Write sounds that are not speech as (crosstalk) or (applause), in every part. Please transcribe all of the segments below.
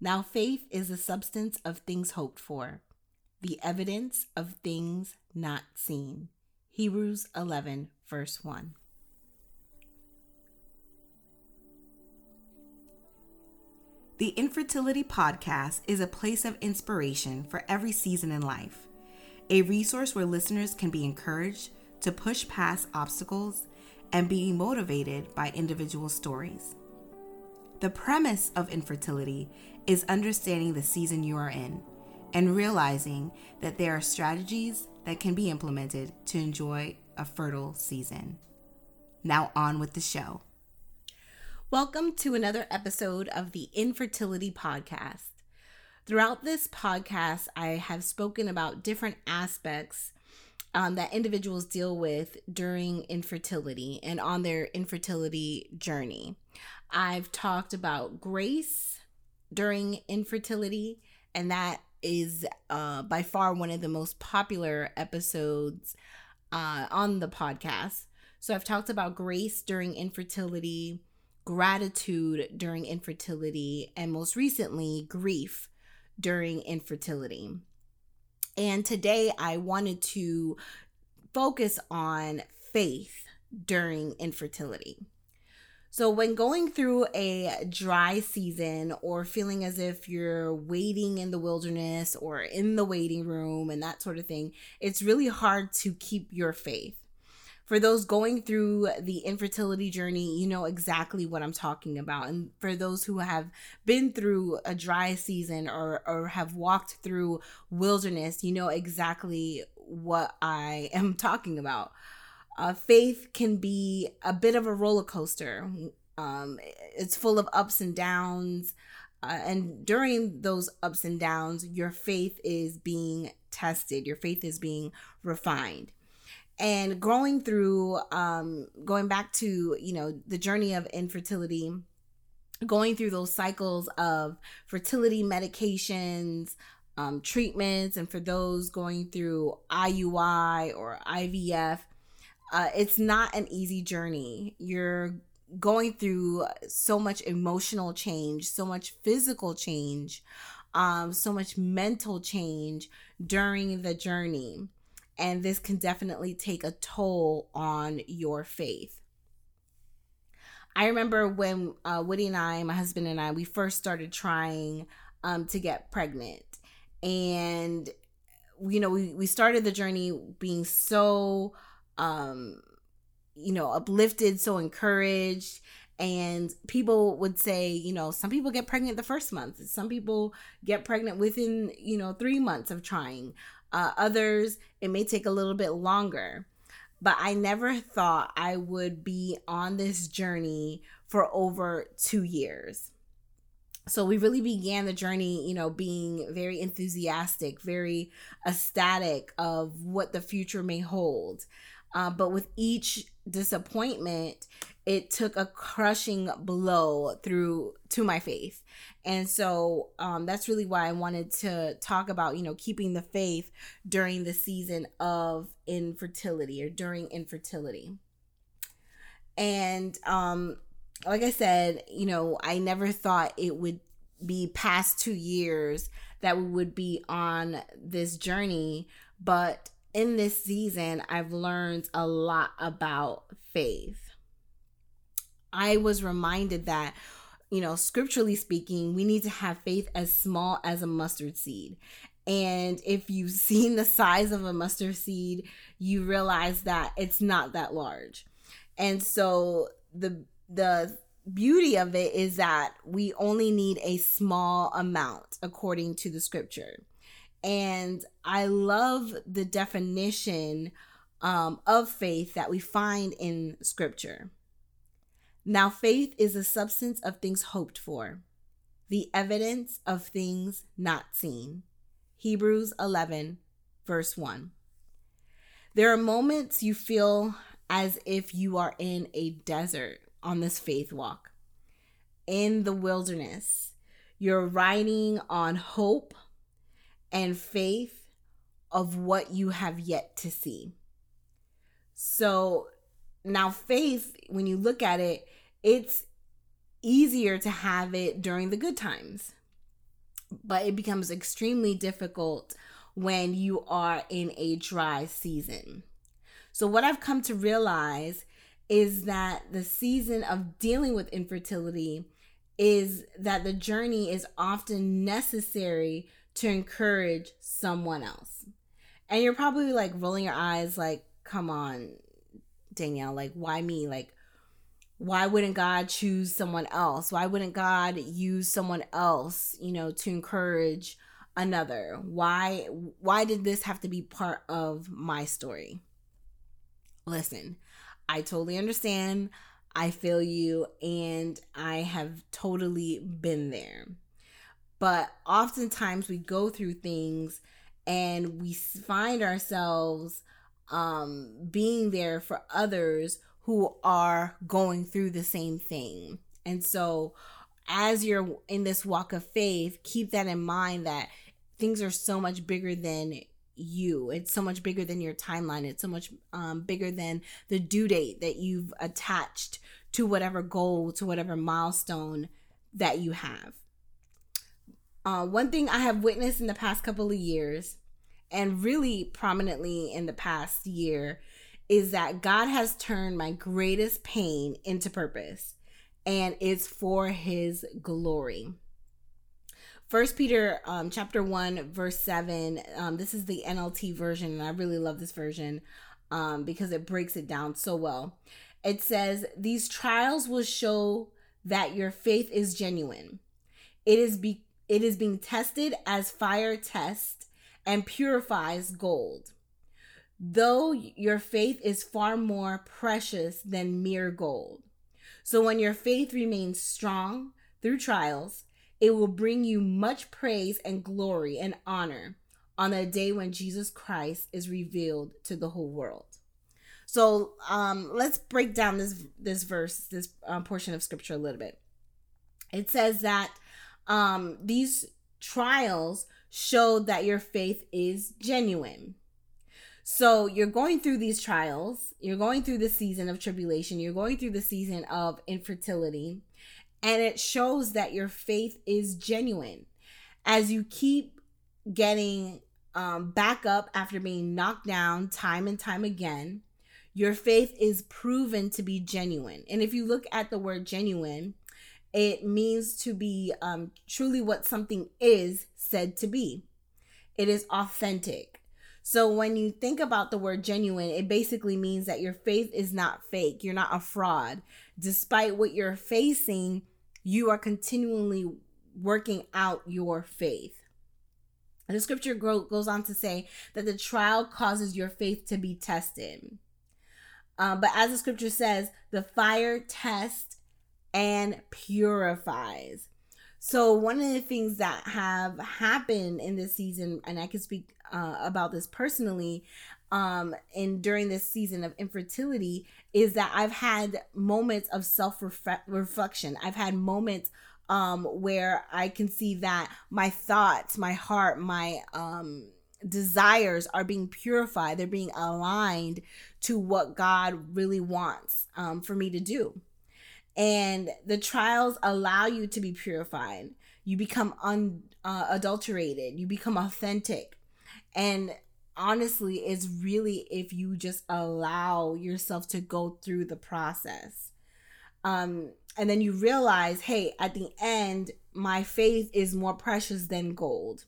Now, faith is the substance of things hoped for, the evidence of things not seen. Hebrews 11, verse 1. The Infertility Podcast is a place of inspiration for every season in life, a resource where listeners can be encouraged to push past obstacles and be motivated by individual stories. The premise of infertility is understanding the season you are in and realizing that there are strategies that can be implemented to enjoy a fertile season. Now, on with the show. Welcome to another episode of the Infertility Podcast. Throughout this podcast, I have spoken about different aspects um, that individuals deal with during infertility and on their infertility journey. I've talked about grace during infertility, and that is uh, by far one of the most popular episodes uh, on the podcast. So I've talked about grace during infertility, gratitude during infertility, and most recently, grief during infertility. And today I wanted to focus on faith during infertility. So, when going through a dry season or feeling as if you're waiting in the wilderness or in the waiting room and that sort of thing, it's really hard to keep your faith. For those going through the infertility journey, you know exactly what I'm talking about. And for those who have been through a dry season or, or have walked through wilderness, you know exactly what I am (laughs) talking about uh, faith can be a bit of a roller coaster. Um, it's full of ups and downs. Uh, and during those ups and downs, your faith is being tested, your faith is being refined. And growing through, um, going back to, you know, the journey of infertility, going through those cycles of fertility medications, um, treatments, and for those going through IUI or IVF, uh, it's not an easy journey. You're going through so much emotional change, so much physical change, um, so much mental change during the journey. And this can definitely take a toll on your faith. I remember when uh, Woody and I, my husband and I, we first started trying um, to get pregnant. And, you know, we, we started the journey being so um you know uplifted so encouraged. And people would say you know some people get pregnant the first month. Some people get pregnant within you know 3 months of trying. Uh, others it may take a little bit longer. But i never thought i would be on this journey for over 2 years. So we really began the journey you know being very enthusiastic very ecstatic of what the future may hold uh, but with each disappointment, it took a crushing blow through to my faith. And so um, that's really why I wanted to talk about, you know, keeping the faith during the season of infertility or during infertility. And um, like I said, you know, I never thought it would be past two years that we would be on this journey, but in this season, I've learned a lot about faith. I was reminded that, you know, scripturally speaking, we need to have faith as small as a mustard seed. And if you've (laughs) seen the size of a mustard seed, you realize that it's not that large. And so the the beauty of it is that we only need a small amount according to the scripture. And I love the definition um, of faith that we find in scripture. Now, faith is the substance of things hoped for, the evidence of things not seen. Hebrews 11, verse 1. There are moments you feel as if you are in a desert on this faith walk, in the wilderness. You're riding on hope and faith of what you have yet to see. So now, faith, when you look at it, it's easier to have it during the good times. but it becomes extremely difficult when you are in a dry season. So, what I've come to realize is that the season of dealing with infertility is that the journey is often necessary to encourage someone else. And you're probably like rolling your eyes, like, come on, Danielle, like, why me? Like, why wouldn't God choose someone else? Why wouldn't God use someone else, you know, to encourage another? Why why did this have to be part of my story? Listen, I totally understand. I feel you and I have totally been there. But oftentimes we go through things and we find ourselves um being there for others who are going through the same thing. And so, as you're in this walk of faith, keep that in mind that things are so much bigger than you. It's so much bigger than your timeline. It's so much um, bigger than the due date that you've attached to whatever goal, to whatever milestone that you have. Uh, one thing I have witnessed in the past couple of years, and really prominently in the past year, is that God has turned my greatest pain into purpose and it's for his glory. First Peter um, chapter 1 verse 7 um, this is the NLT version and I really love this version um, because it breaks it down so well. It says these trials will show that your faith is genuine. It is be it is being tested as fire tests and purifies gold though your faith is far more precious than mere gold. So when your faith remains strong through trials, it will bring you much praise and glory and honor on the day when Jesus Christ is revealed to the whole world. So um, let's break down this this verse, this um, portion of scripture a little bit. It says that um, these trials show that your faith is genuine. So you're going through these trials, you're going through the season of tribulation, you're going through the season of infertility, and it shows that your faith is genuine. As you keep getting um, back up after being knocked down time and time again, your faith is proven to be genuine. And if you look at the word genuine, it means to be um, truly what something is said to be. It is authentic. So when you think about the word genuine, it basically means that your faith is not fake. You're not a fraud. Despite what you're facing, you are continually working out your faith. The scripture goes on to say that the trial causes your faith to be tested. Uh, but as the scripture says, the fire tests and purifies. So one of the things that have happened in this season, and I can speak uh, about this personally um and during this season of infertility is that I've had moments of self reflection. I've had moments um where I can see that my thoughts, my heart, my um desires are being purified. They're being aligned to what God really wants um for me to do. And the trials allow you to be purified. You become unadulterated. Uh, you become authentic and honestly, it's really if you just allow yourself to go through the process. Um, and then you realize, hey, at the end, my faith is more precious than gold.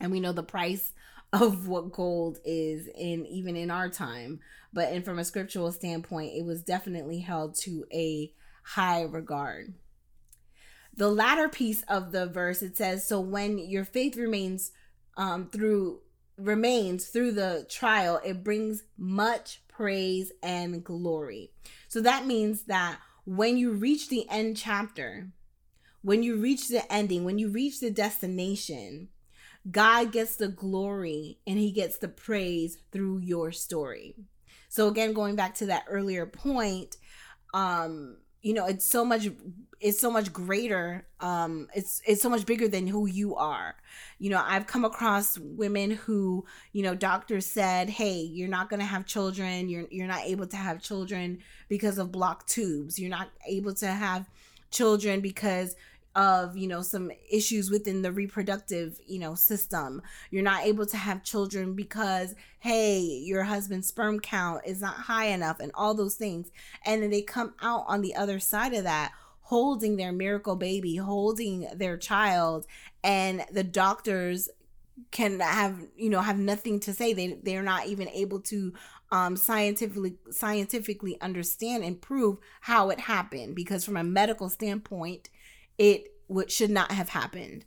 And we know the price of what gold is in even in our time. But and from a scriptural standpoint, it was definitely held to a high regard. The latter piece of the verse it says, So when your faith remains um, through remains through the trial, it brings much praise and glory. So that means that when you reach the end chapter, when you reach the ending, when you reach the destination, God gets the glory and he gets the praise through your story. So again going back to that earlier point, um you know it's so much it's so much greater um it's it's so much bigger than who you are. You know i've come across women who you know doctors said hey you're not going to have children. You're you're not able to have children because of blocked tubes. You're not able to have children because of you know some issues within the reproductive you know system. You're not able to have children because hey your husband's sperm count is not high enough and all those things. And then they come out on the other side of that holding their miracle baby holding their child and the doctors can have you know have nothing to say. They they're not even able to um scientifically scientifically understand and prove how it happened because from a medical standpoint it should not have happened.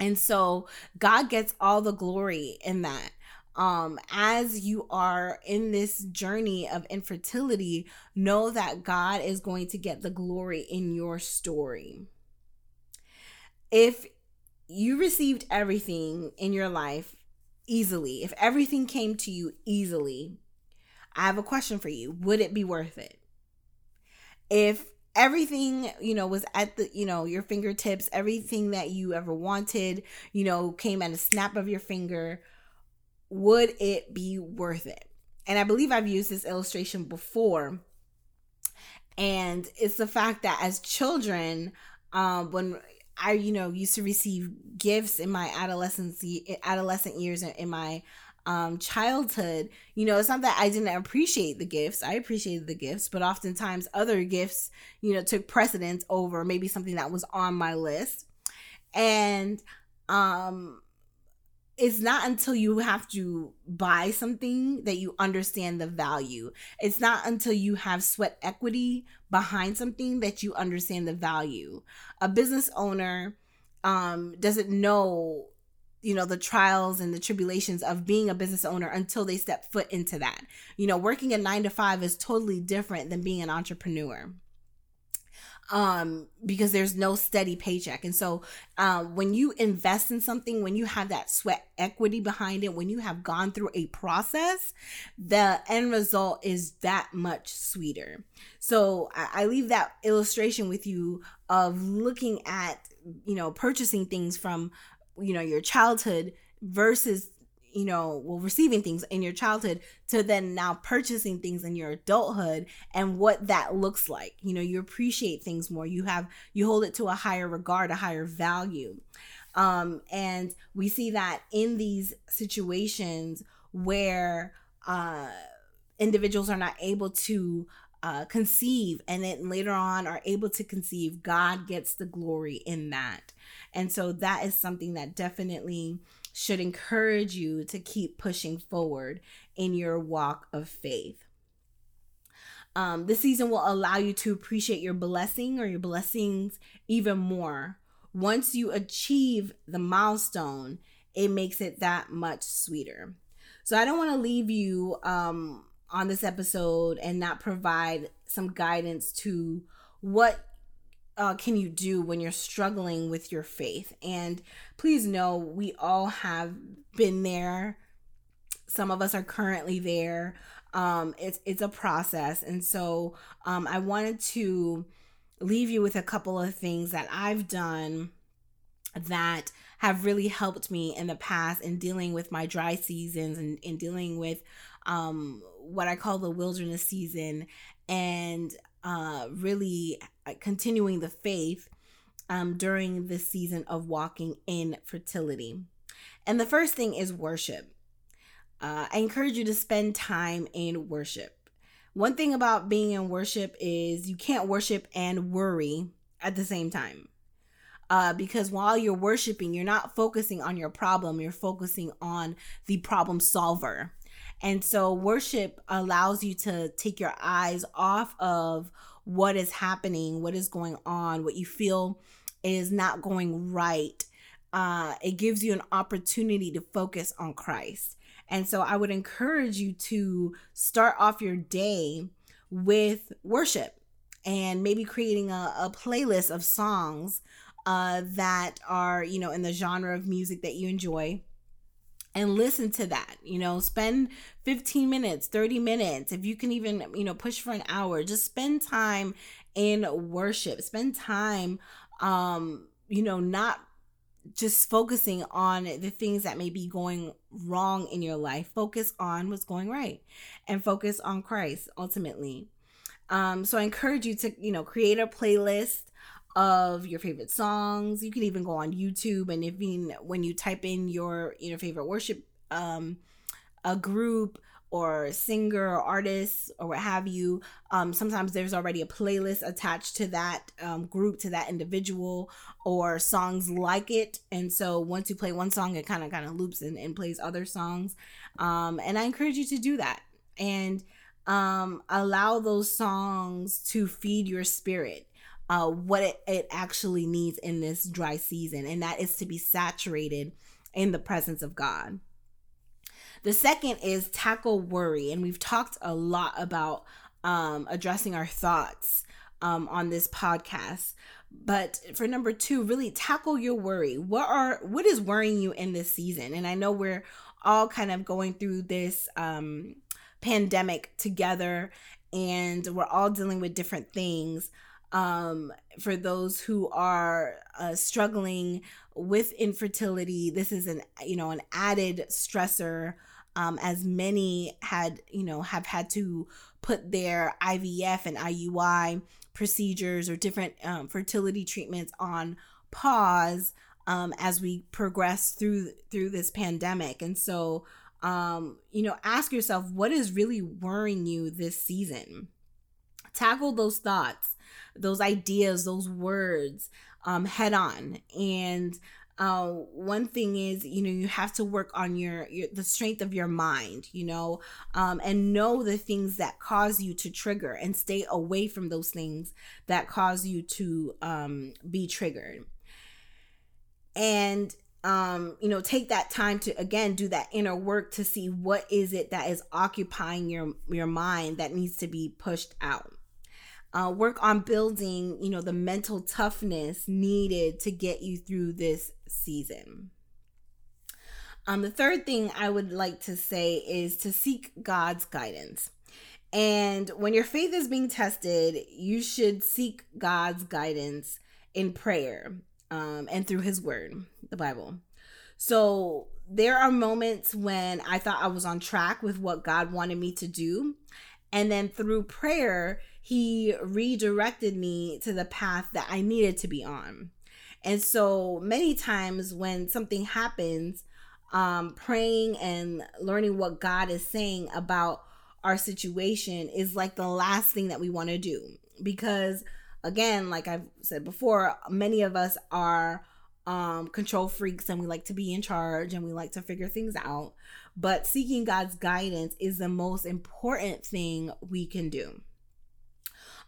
And so God gets all the glory in that. Um, as you are in this journey of infertility, know that God is going to get the glory in your story. If you received everything in your life easily, if everything came to you easily, I have a question for you. Would it be worth it? If everything you know was at the you know your fingertips everything that you ever wanted you know came at a snap of your finger. Would it be worth it? And i believe i've used this illustration before. And it's the fact that as children um when i you know used to receive gifts in my adolescence adolescent years in my um, childhood, you know, it's not that I didn't appreciate the gifts. I appreciated the gifts, but oftentimes other gifts, you know, took precedence over maybe something that was on my list. And um it's not until you have to buy something that you understand the value. It's not until you have sweat equity behind something that you understand the value. A business owner um doesn't know you know the trials and the tribulations of being a business owner until they step foot into that. You know working a nine to five is totally different than being an entrepreneur um because there's no steady paycheck. And so um when you invest in something when you have that sweat equity behind it when you have gone through a process the end result is that much sweeter. So i, I leave that illustration with you of looking at you know purchasing things from you know your childhood versus you know well receiving things in your childhood to then now purchasing things in your adulthood and what that looks like. You know you appreciate things more. You have you hold it to a higher regard a higher value. Um and we see that in these situations where uh individuals are not able to uh, conceive and then later on are able to conceive, God gets the glory in that. And so that is something that definitely should encourage you to keep pushing forward in your walk of faith. Um, this season will allow you to appreciate your blessing or your blessings even more. Once you achieve the milestone, it makes it that much sweeter. So I don't want to leave you um, on this episode and not provide some guidance to what uh, can you do when you're struggling with your faith? And please know we all have been there. Some of us are currently there. Um, it's it's a process, and so um, I wanted to leave you with a couple of things that I've done that have really helped me in the past in dealing with my dry seasons and in dealing with um, what I call the wilderness season and uh, really uh, continuing the faith um, during this season of walking in fertility. And the first thing is worship. Uh, I encourage you to spend time in worship. One thing about being in worship is you can't worship and worry at the same time. Uh, because while you're worshiping, you're not focusing on your problem, you're focusing on the problem solver. And so worship allows you to take your eyes off of what is happening, what is going on, what you feel is not going right. Uh, it gives you an opportunity to focus on Christ. And so I would encourage you to start off your day with worship and maybe creating a, a playlist of songs uh, that are, you know, in the genre of music that you enjoy and listen to that you know spend 15 minutes 30 minutes if you can even you know push for an hour just spend time in worship spend time um you know not just focusing on the things that may be going wrong in your life. Focus on what's going right and focus on christ ultimately. Um so i encourage you to you know create a playlist of your favorite songs. You can even go on YouTube and if you when you type in your your favorite worship um a group or singer or artist or what have you. Um, sometimes there's already a playlist attached to that um, group, to that individual, or songs like it. And so once you play one song, it kind of kind of loops and, and plays other songs. Um, and I encourage you to do that and um, allow those songs to feed your spirit. Uh, what it, it actually needs in this dry season, and that is to be saturated in the presence of God. The second is tackle worry. And we've talked a lot about um, addressing our thoughts um, on this podcast. But for number two, really tackle your worry. What are what is worrying you in this season? And I know we're all kind of going through this um, pandemic together, and we're all dealing with different things. Um, for those who are uh, struggling with infertility, this is an you know an added stressor um, as many had, you know, have had to put their IVF and IUI procedures or different um, fertility treatments on pause um, as we progress through through this pandemic. And so, um, you know, ask yourself what is really worrying you this season. Tackle those thoughts, those ideas, those words um, head on, and uh, one thing is you know you have to work on your, your the strength of your mind you know um, and know the things that cause you to trigger and stay away from those things that cause you to um, be triggered. And um, you know take that time to again do that inner work to see what is it that is occupying your your mind that needs to be pushed out uh, work on building you know the mental toughness needed to get you through this season. Um, the third thing i would like to say is to seek god's guidance. And when your faith is being tested you should seek god's guidance in prayer um, and through his word the bible. So there are moments when i thought i was on track with what god wanted me to do. And then through prayer he redirected me to the path that I needed to be on. And so many times when something happens, um, praying and learning what God is saying about our situation is like the last thing that we want to do. Because, again, like I've said before, many of us are um, control freaks and we like to be in charge and we like to figure things out. But seeking God's guidance is the most important thing we can do.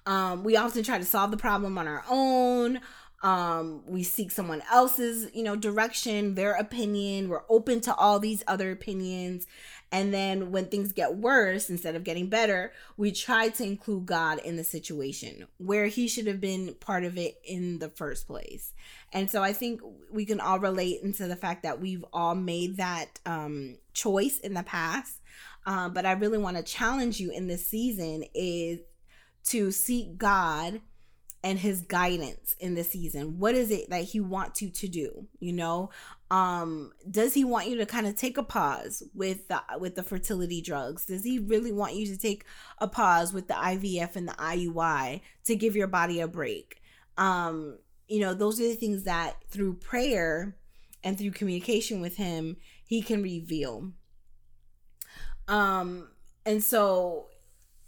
Um, we often try to solve the problem on our own. Um, we seek someone else's, you know, direction, their opinion. We're open to all these other opinions. And then when things get worse, instead of getting better, we try to include God in the situation where he should have been part of it in the first place. And so I think we can all relate into the fact that we've all made that um, choice in the past. Um, but I really want to challenge you in this season is to seek God and his guidance in the season. What is it that he wants you to do? You know, um, does he want you to kind of take a pause with the with the fertility drugs? Does he really want you to take a pause with the IVF and the IUI to give your body a break? Um, you know, those are the things that through prayer and through communication with him, he can reveal. Um, and so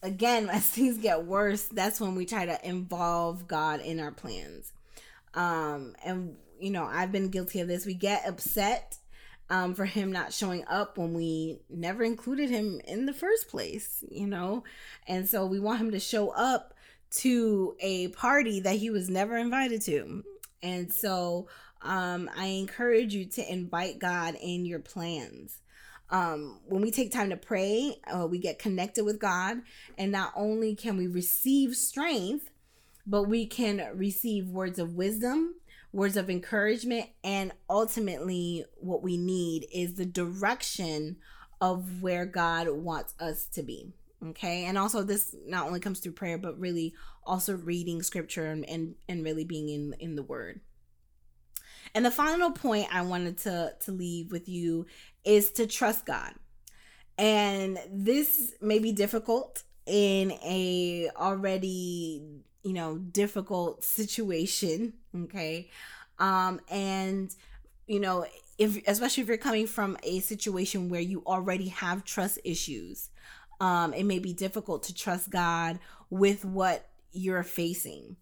again, (laughs) as things get worse, that's when we try to involve God in our plans. Um, and you know, I've been guilty of this. We get upset um, for him not showing up when we never included him in the first place, you know, and so we want him to show up to a party that he was never invited to. And so um, I encourage you to invite God in your plans um, when we take time to pray, uh, we get connected with God, and not only can we receive strength, but we can receive words of wisdom, words of encouragement, and ultimately, what we need is the direction of where God wants us to be. Okay, and also this not only comes through prayer, but really also reading scripture and and, and really being in in the Word. And the final point I wanted to to leave with you is to trust God. And this may be difficult in a already you know, difficult situation, okay? Um and you know, if especially if you're coming from a situation where you already have trust issues, um it may be difficult to trust God with what you're facing.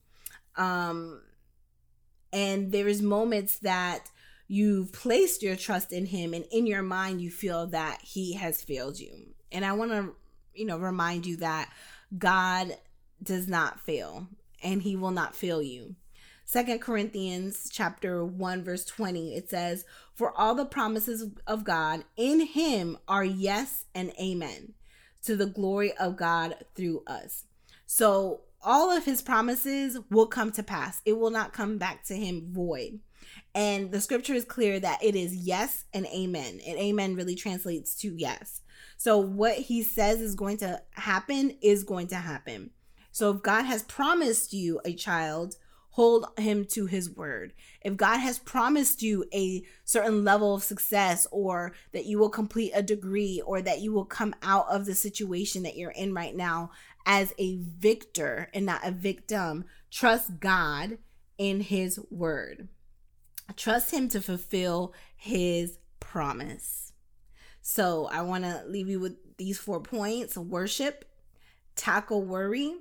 Um and there is moments that you've placed your trust in him and in your mind you feel that he has failed you. And I want to you know remind you that God does not fail and he will not fail you. Second Corinthians chapter 1 verse 20 it says for all the promises of God in him are yes and amen to the glory of God through us. So all of his promises will come to pass. It will not come back to him void. And the scripture is clear that it is yes and amen. And amen really translates to yes. So what he says is going to happen is going to happen. So if God has promised you a child, hold him to his word. If God has promised you a certain level of success or that you will complete a degree or that you will come out of the situation that you're in right now as a victor and not a victim. Trust God in His word. Trust Him to fulfill His promise. So I want to leave you with these four points worship, tackle worry,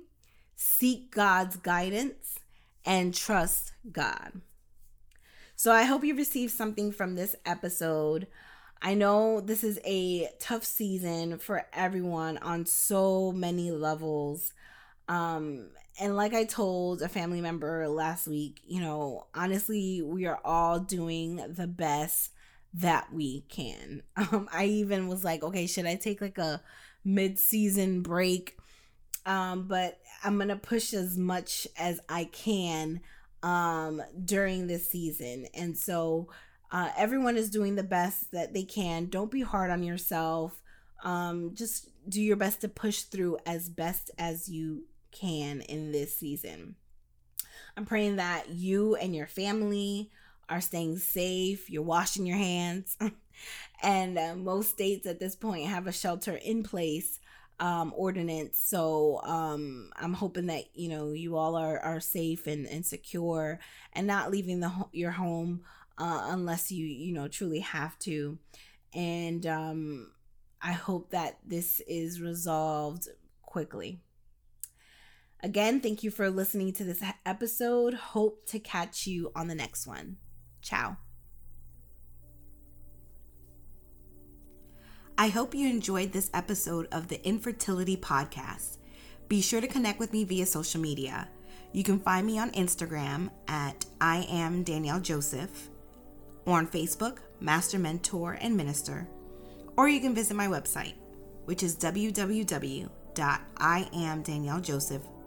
seek God's guidance, and trust God. So I hope you received something from this episode. I know this is a tough season for everyone on so many levels. Um, and like I told a family member last week, you know, honestly, we are all doing the best that we can. (laughs) Um, I even was like, okay, should I take like a mid season break? Um, but I'm gonna push as much as I can um during this season. And so uh, everyone is doing the best that they can. Don't be hard on yourself. Um, just do your best to push through as best as you can in this season. I'm praying that you and your family are staying safe, you're washing your hands, (laughs) and uh, most states at this point have a shelter in place um, ordinance. So um, I'm hoping that you know you all are are safe and, and secure and not leaving the your home uh, unless you you know truly have to and um, i hope that this is resolved quickly again thank you for listening to this episode hope to catch you on the next one ciao I hope you enjoyed this episode of the Infertility Podcast. Be sure to connect with me via social media. You can find me on Instagram at I am Danielle Joseph or on Facebook, Master Mentor and Minister, or you can visit my website, which is www.iamdaniellejoseph.com.